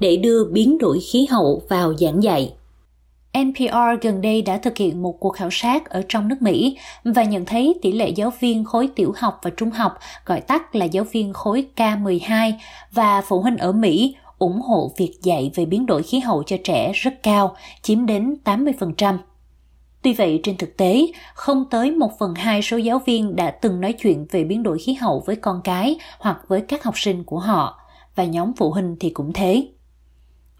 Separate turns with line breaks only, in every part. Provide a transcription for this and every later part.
để đưa biến đổi khí hậu vào giảng dạy. NPR gần đây đã thực hiện một cuộc khảo sát ở trong nước Mỹ và nhận thấy tỷ lệ giáo viên khối tiểu học và trung học, gọi tắt là giáo viên khối K12 và phụ huynh ở Mỹ ủng hộ việc dạy về biến đổi khí hậu cho trẻ rất cao, chiếm đến 80%. Tuy vậy, trên thực tế, không tới một phần hai số giáo viên đã từng nói chuyện về biến đổi khí hậu với con cái hoặc với các học sinh của họ, và nhóm phụ huynh thì cũng thế.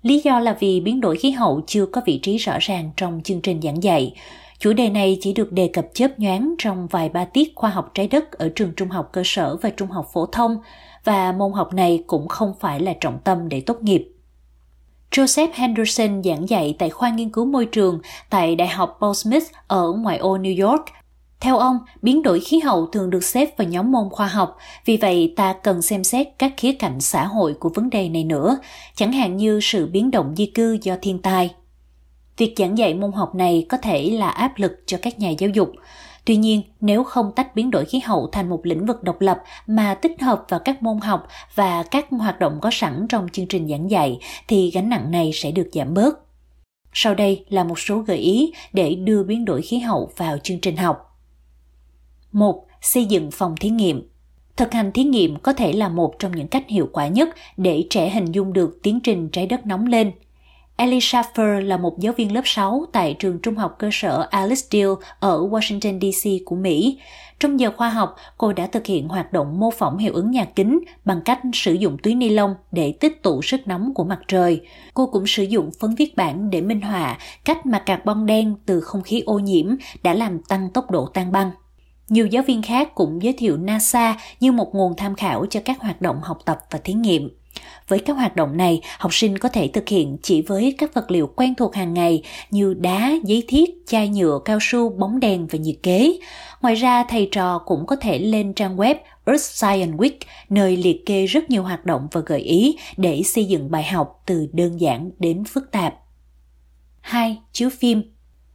Lý do là vì biến đổi khí hậu chưa có vị trí rõ ràng trong chương trình giảng dạy. Chủ đề này chỉ được đề cập chớp nhoáng trong vài ba tiết khoa học trái đất ở trường trung học cơ sở và trung học phổ thông, và môn học này cũng không phải là trọng tâm để tốt nghiệp. Joseph Henderson giảng dạy tại khoa nghiên cứu môi trường tại Đại học Paul Smith ở ngoại ô New York. Theo ông, biến đổi khí hậu thường được xếp vào nhóm môn khoa học, vì vậy ta cần xem xét các khía cạnh xã hội của vấn đề này nữa, chẳng hạn như sự biến động di cư do thiên tai. Việc giảng dạy môn học này có thể là áp lực cho các nhà giáo dục, Tuy nhiên, nếu không tách biến đổi khí hậu thành một lĩnh vực độc lập mà tích hợp vào các môn học và các hoạt động có sẵn trong chương trình giảng dạy thì gánh nặng này sẽ được giảm bớt. Sau đây là một số gợi ý để đưa biến đổi khí hậu vào chương trình học. 1. Xây dựng phòng thí nghiệm Thực hành thí nghiệm có thể là một trong những cách hiệu quả nhất để trẻ hình dung được tiến trình trái đất nóng lên – Ellie Schaffer là một giáo viên lớp 6 tại trường trung học cơ sở Alice Deal ở Washington DC của Mỹ. Trong giờ khoa học, cô đã thực hiện hoạt động mô phỏng hiệu ứng nhà kính bằng cách sử dụng túi ni lông để tích tụ sức nóng của mặt trời. Cô cũng sử dụng phấn viết bản để minh họa cách mà carbon đen từ không khí ô nhiễm đã làm tăng tốc độ tan băng. Nhiều giáo viên khác cũng giới thiệu NASA như một nguồn tham khảo cho các hoạt động học tập và thí nghiệm. Với các hoạt động này, học sinh có thể thực hiện chỉ với các vật liệu quen thuộc hàng ngày như đá, giấy thiết, chai nhựa, cao su, bóng đèn và nhiệt kế. Ngoài ra, thầy trò cũng có thể lên trang web Earth Science Week, nơi liệt kê rất nhiều hoạt động và gợi ý để xây dựng bài học từ đơn giản đến phức tạp. 2. Chiếu phim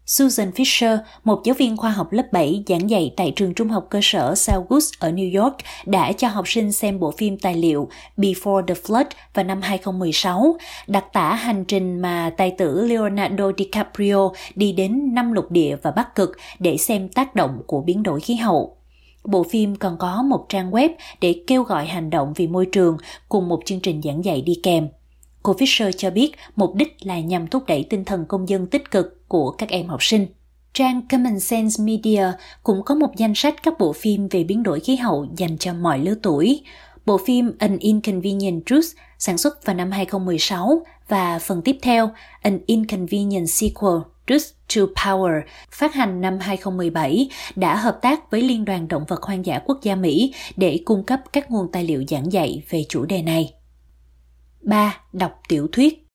Susan Fisher, một giáo viên khoa học lớp 7 giảng dạy tại trường trung học cơ sở Southwood ở New York, đã cho học sinh xem bộ phim tài liệu Before the Flood vào năm 2016, đặc tả hành trình mà tài tử Leonardo DiCaprio đi đến năm lục địa và Bắc Cực để xem tác động của biến đổi khí hậu. Bộ phim còn có một trang web để kêu gọi hành động vì môi trường cùng một chương trình giảng dạy đi kèm. Cô Fisher cho biết mục đích là nhằm thúc đẩy tinh thần công dân tích cực của các em học sinh. Trang Common Sense Media cũng có một danh sách các bộ phim về biến đổi khí hậu dành cho mọi lứa tuổi. Bộ phim An Inconvenient Truth sản xuất vào năm 2016 và phần tiếp theo, An Inconvenient Sequel, Truth to Power, phát hành năm 2017 đã hợp tác với Liên đoàn Động vật Hoang dã Quốc gia Mỹ để cung cấp các nguồn tài liệu giảng dạy về chủ đề này. 3. Đọc tiểu thuyết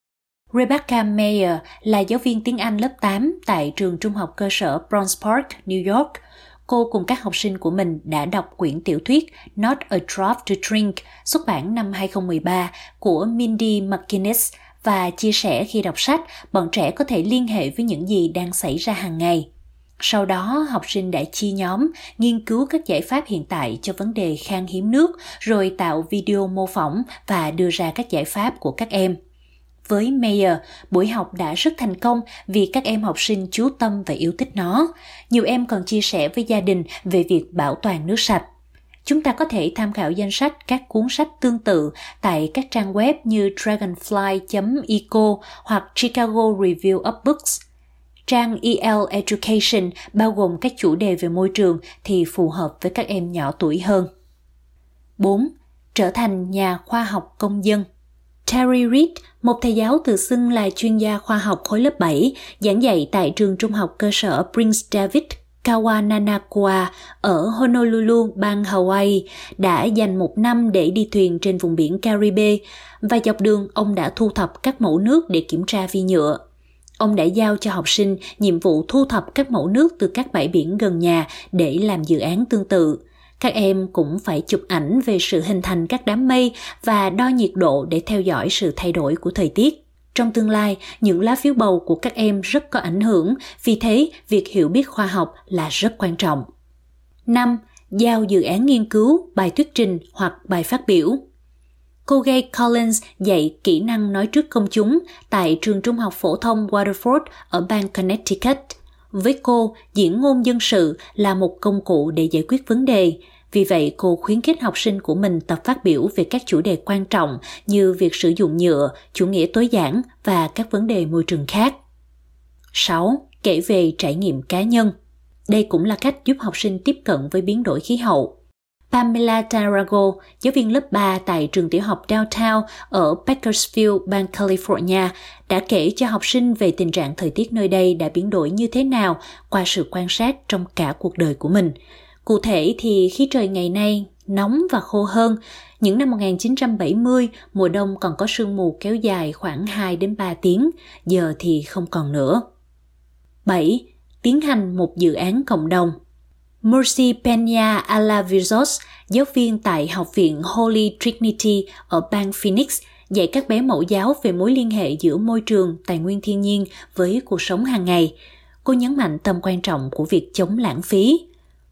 Rebecca Mayer là giáo viên tiếng Anh lớp 8 tại trường trung học cơ sở Bronx Park, New York. Cô cùng các học sinh của mình đã đọc quyển tiểu thuyết Not a Drop to Drink xuất bản năm 2013 của Mindy McInnes và chia sẻ khi đọc sách, bọn trẻ có thể liên hệ với những gì đang xảy ra hàng ngày. Sau đó, học sinh đã chia nhóm, nghiên cứu các giải pháp hiện tại cho vấn đề khan hiếm nước, rồi tạo video mô phỏng và đưa ra các giải pháp của các em. Với Mayer, buổi học đã rất thành công vì các em học sinh chú tâm và yêu thích nó. Nhiều em còn chia sẻ với gia đình về việc bảo toàn nước sạch. Chúng ta có thể tham khảo danh sách các cuốn sách tương tự tại các trang web như dragonfly.eco hoặc Chicago Review of Books Trang EL Education bao gồm các chủ đề về môi trường thì phù hợp với các em nhỏ tuổi hơn. 4. Trở thành nhà khoa học công dân Terry Reid, một thầy giáo tự xưng là chuyên gia khoa học khối lớp 7, giảng dạy tại trường trung học cơ sở Prince David Kawananakua ở Honolulu, bang Hawaii, đã dành một năm để đi thuyền trên vùng biển Caribe và dọc đường ông đã thu thập các mẫu nước để kiểm tra vi nhựa. Ông đã giao cho học sinh nhiệm vụ thu thập các mẫu nước từ các bãi biển gần nhà để làm dự án tương tự. Các em cũng phải chụp ảnh về sự hình thành các đám mây và đo nhiệt độ để theo dõi sự thay đổi của thời tiết. Trong tương lai, những lá phiếu bầu của các em rất có ảnh hưởng, vì thế việc hiểu biết khoa học là rất quan trọng. 5. Giao dự án nghiên cứu, bài thuyết trình hoặc bài phát biểu cô Gay Collins dạy kỹ năng nói trước công chúng tại trường trung học phổ thông Waterford ở bang Connecticut. Với cô, diễn ngôn dân sự là một công cụ để giải quyết vấn đề. Vì vậy, cô khuyến khích học sinh của mình tập phát biểu về các chủ đề quan trọng như việc sử dụng nhựa, chủ nghĩa tối giản và các vấn đề môi trường khác. 6. Kể về trải nghiệm cá nhân. Đây cũng là cách giúp học sinh tiếp cận với biến đổi khí hậu. Pamela Tarago, giáo viên lớp 3 tại trường tiểu học Downtown ở Bakersfield, bang California, đã kể cho học sinh về tình trạng thời tiết nơi đây đã biến đổi như thế nào qua sự quan sát trong cả cuộc đời của mình. Cụ thể thì khi trời ngày nay nóng và khô hơn, những năm 1970, mùa đông còn có sương mù kéo dài khoảng 2 đến 3 tiếng, giờ thì không còn nữa. 7. Tiến hành một dự án cộng đồng Mercy Peña Alavizos, giáo viên tại Học viện Holy Trinity ở bang Phoenix, dạy các bé mẫu giáo về mối liên hệ giữa môi trường, tài nguyên thiên nhiên với cuộc sống hàng ngày. Cô nhấn mạnh tầm quan trọng của việc chống lãng phí.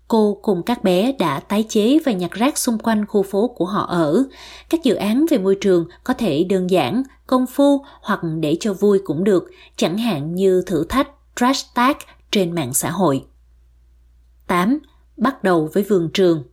Cô cùng các bé đã tái chế và nhặt rác xung quanh khu phố của họ ở. Các dự án về môi trường có thể đơn giản, công phu hoặc để cho vui cũng được, chẳng hạn như thử thách trash tag trên mạng xã hội. 8. Bắt đầu với vườn trường.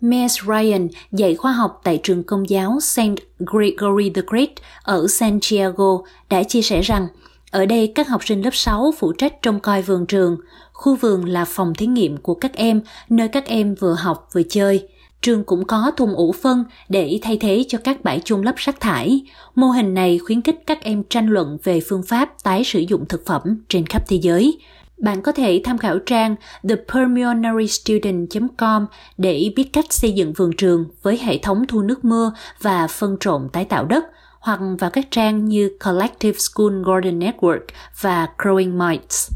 Mess Ryan dạy khoa học tại trường công giáo St. Gregory the Great ở Santiago đã chia sẻ rằng ở đây các học sinh lớp 6 phụ trách trông coi vườn trường. Khu vườn là phòng thí nghiệm của các em, nơi các em vừa học vừa chơi. Trường cũng có thùng ủ phân để thay thế cho các bãi chôn lấp rác thải. Mô hình này khuyến khích các em tranh luận về phương pháp tái sử dụng thực phẩm trên khắp thế giới. Bạn có thể tham khảo trang thepulmonarystudent.com để biết cách xây dựng vườn trường với hệ thống thu nước mưa và phân trộn tái tạo đất, hoặc vào các trang như Collective School Garden Network và Growing Minds.